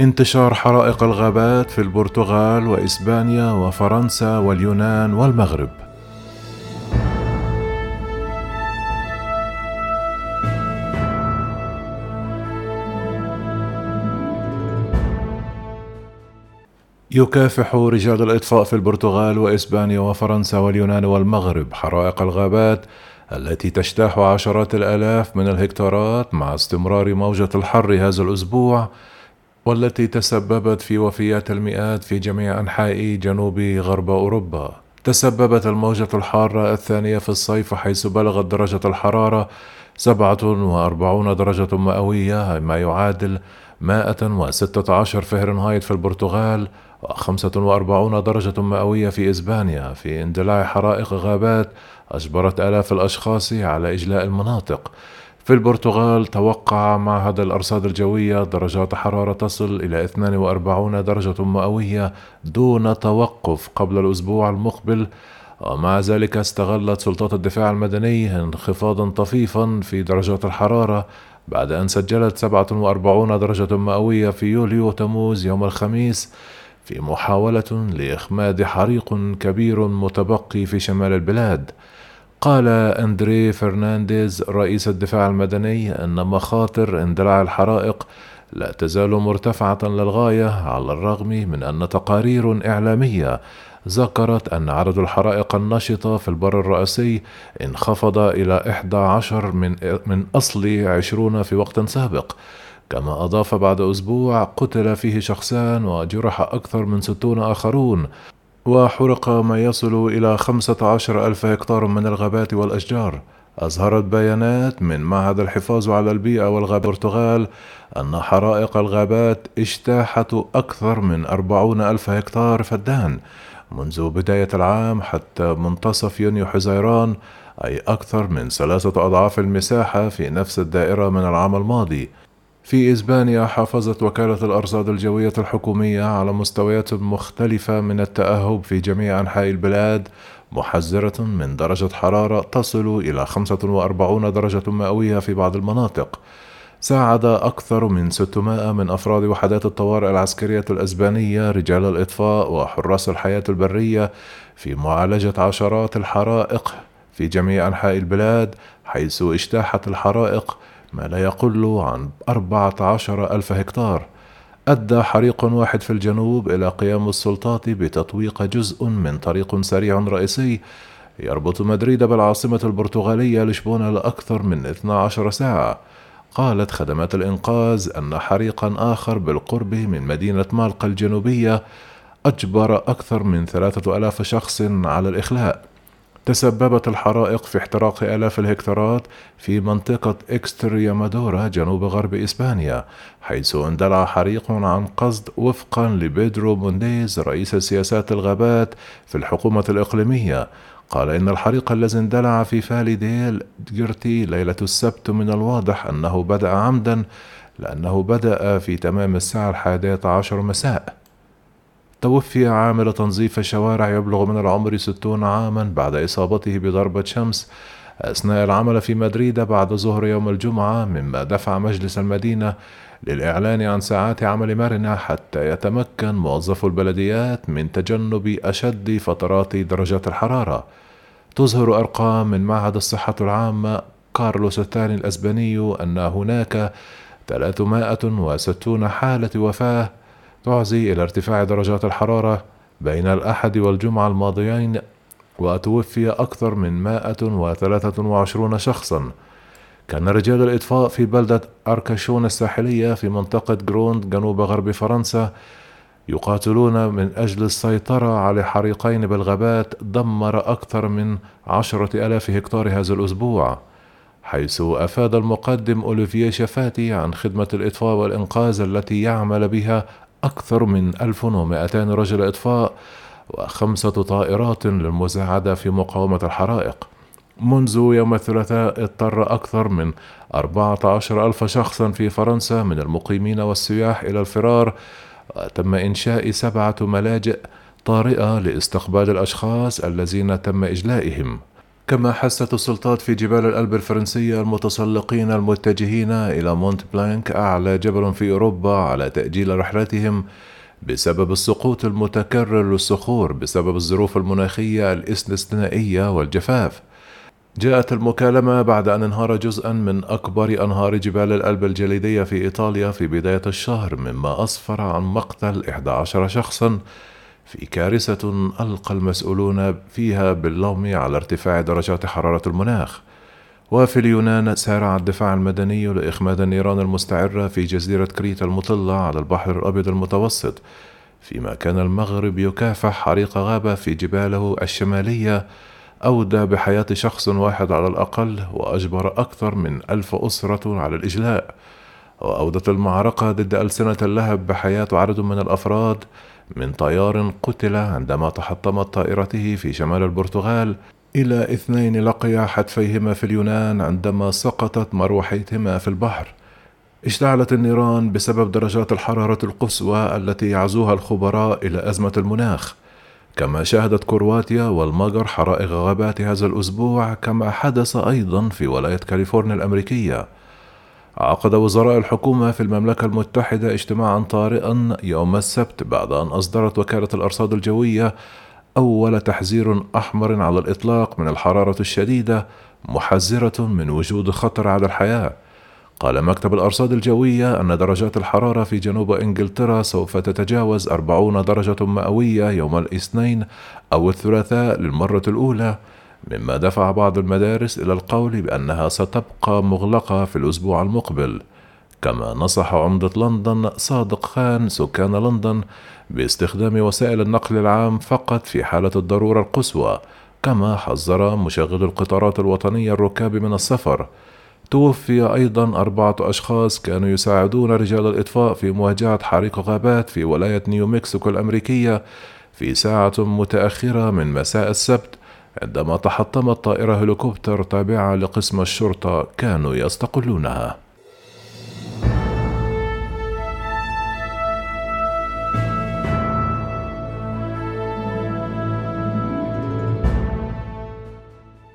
انتشار حرائق الغابات في البرتغال وإسبانيا وفرنسا واليونان والمغرب. يكافح رجال الإطفاء في البرتغال وإسبانيا وفرنسا واليونان والمغرب حرائق الغابات التي تجتاح عشرات الآلاف من الهكتارات مع استمرار موجة الحر هذا الأسبوع والتي تسببت في وفيات المئات في جميع أنحاء جنوب غرب أوروبا. تسببت الموجة الحارة الثانية في الصيف حيث بلغت درجة الحرارة سبعة وأربعون درجة مئوية ما يعادل مائة وستة عشر فهرنهايت في البرتغال وخمسة وأربعون درجة مئوية في إسبانيا. في اندلاع حرائق غابات أجبرت آلاف الأشخاص على إجلاء المناطق. في البرتغال توقع معهد الأرصاد الجوية درجات حرارة تصل إلى 42 درجة مئوية دون توقف قبل الأسبوع المقبل. ومع ذلك استغلت سلطات الدفاع المدني انخفاضا طفيفا في درجات الحرارة بعد أن سجلت 47 درجة مئوية في يوليو تموز يوم الخميس في محاولة لإخماد حريق كبير متبقي في شمال البلاد. قال أندري فرنانديز رئيس الدفاع المدني أن مخاطر اندلاع الحرائق لا تزال مرتفعة للغاية على الرغم من أن تقارير إعلامية ذكرت أن عدد الحرائق النشطة في البر الرئيسي انخفض إلى 11 من, من أصل 20 في وقت سابق. كما أضاف بعد أسبوع قتل فيه شخصان وجرح أكثر من ستون آخرون. وحرق ما يصل إلى خمسة عشر ألف هكتار من الغابات والأشجار. أظهرت بيانات من معهد الحفاظ على البيئة والغابات البرتغال أن حرائق الغابات اجتاحت أكثر من أربعون ألف هكتار فدان. منذ بداية العام حتى منتصف يونيو حزيران أي أكثر من ثلاثة أضعاف المساحة في نفس الدائرة من العام الماضي. في إسبانيا حافظت وكالة الأرصاد الجوية الحكومية على مستويات مختلفة من التأهب في جميع أنحاء البلاد محذرة من درجة حرارة تصل إلى 45 درجة مئوية في بعض المناطق. ساعد أكثر من 600 من أفراد وحدات الطوارئ العسكرية الأسبانية رجال الإطفاء وحراس الحياة البرية في معالجة عشرات الحرائق في جميع أنحاء البلاد حيث اجتاحت الحرائق ما لا يقل عن أربعة عشر ألف هكتار. أدى حريق واحد في الجنوب إلى قيام السلطات بتطويق جزء من طريق سريع رئيسي يربط مدريد بالعاصمة البرتغالية لشبونة لأكثر من 12 ساعة. قالت خدمات الإنقاذ أن حريقا آخر بالقرب من مدينة مالقا الجنوبية أجبر أكثر من ثلاثة ألاف شخص على الإخلاء. تسببت الحرائق في احتراق آلاف الهكتارات في منطقة إكستريمادورا جنوب غرب إسبانيا حيث اندلع حريق عن قصد وفقا لبيدرو مونديز رئيس سياسات الغابات في الحكومة الإقليمية. قال إن الحريق الذي اندلع في فالي ديل جيرتي ليلة السبت من الواضح أنه بدأ عمدا لأنه بدأ في تمام الساعة الحادية عشر مساء. توفي عامل تنظيف الشوارع يبلغ من العمر ستون عاما بعد إصابته بضربة شمس. أثناء العمل في مدريد بعد ظهر يوم الجمعة مما دفع مجلس المدينة للإعلان عن ساعات عمل مرنة حتى يتمكن موظفو البلديات من تجنب أشد فترات درجات الحرارة. تظهر أرقام من معهد الصحة العامة. كارلوس الثاني الأسباني أن هناك 360 حالة وفاة تعزي إلى ارتفاع درجات الحرارة بين الأحد والجمعة الماضيين وتوفي أكثر من 123 شخصا. كان رجال الإطفاء في بلدة أركاشون الساحلية في منطقة جروند جنوب غرب فرنسا يقاتلون من أجل السيطرة على حريقين بالغابات دمر أكثر من عشرة ألاف هكتار هذا الأسبوع حيث أفاد المقدم أوليفيه شفاتي عن خدمة الإطفاء والإنقاذ التي يعمل بها أكثر من 1200 رجل إطفاء وخمسة طائرات للمساعدة في مقاومة الحرائق. منذ يوم الثلاثاء اضطر أكثر من 14 ألف شخصا في فرنسا من المقيمين والسياح إلى الفرار وتم إنشاء سبعة ملاجئ طارئة لاستقبال الأشخاص الذين تم إجلائهم. كما حثت السلطات في جبال الألب الفرنسية المتسلقين المتجهين إلى مونت بلانك أعلى جبل في أوروبا على تأجيل رحلتهم بسبب السقوط المتكرر للصخور بسبب الظروف المناخية الاستثنائية والجفاف. جاءت المكالمة بعد أن انهار جزءا من أكبر أنهار جبال الألب الجليدية في إيطاليا في بداية الشهر مما أسفر عن مقتل 11 شخصا في كارثة ألقى المسؤولون فيها باللوم على ارتفاع درجات حرارة المناخ. وفي اليونان سارع الدفاع المدني لإخماد النيران المستعرة في جزيرة كريت المطلة على البحر الأبيض المتوسط فيما كان المغرب يكافح حريق غابة في جباله الشمالية أودى بحياة شخص واحد على الأقل وأجبر أكثر من ألف أسرة على الإجلاء. وأودت المعركة ضد ألسنة اللهب بحياة عدد من الأفراد من طيار قتل عندما تحطمت طائرته في شمال البرتغال. إلى اثنين لقيا حتفيهما في اليونان عندما سقطت مروحيتهما في البحر. اشتعلت النيران بسبب درجات الحرارة القصوى التي يعزوها الخبراء إلى أزمة المناخ. كما شهدت كرواتيا والمجر حرائق غابات هذا الأسبوع كما حدث أيضا في ولاية كاليفورنيا الأمريكية. عقد وزراء الحكومة في المملكة المتحدة اجتماعا طارئا يوم السبت بعد أن أصدرت وكالة الأرصاد الجوية أول تحذير أحمر على الإطلاق من الحرارة الشديدة محذرة من وجود خطر على الحياة. قال مكتب الأرصاد الجوية أن درجات الحرارة في جنوب إنجلترا سوف تتجاوز 40 درجة مئوية يوم الاثنين أو الثلاثاء للمرة الأولى مما دفع بعض المدارس إلى القول بأنها ستبقى مغلقة في الأسبوع المقبل كما نصح عمدة لندن صادق خان سكان لندن باستخدام وسائل النقل العام فقط في حالة الضرورة القصوى كما حذر مشغل القطارات الوطنية الركاب من السفر. توفي أيضا أربعة أشخاص كانوا يساعدون رجال الإطفاء في مواجهة حريق غابات في ولاية نيو مكسيكو الأمريكية في ساعة متأخرة من مساء السبت عندما تحطمت طائرة هليكوبتر تابعة لقسم الشرطة كانوا يستقلونها.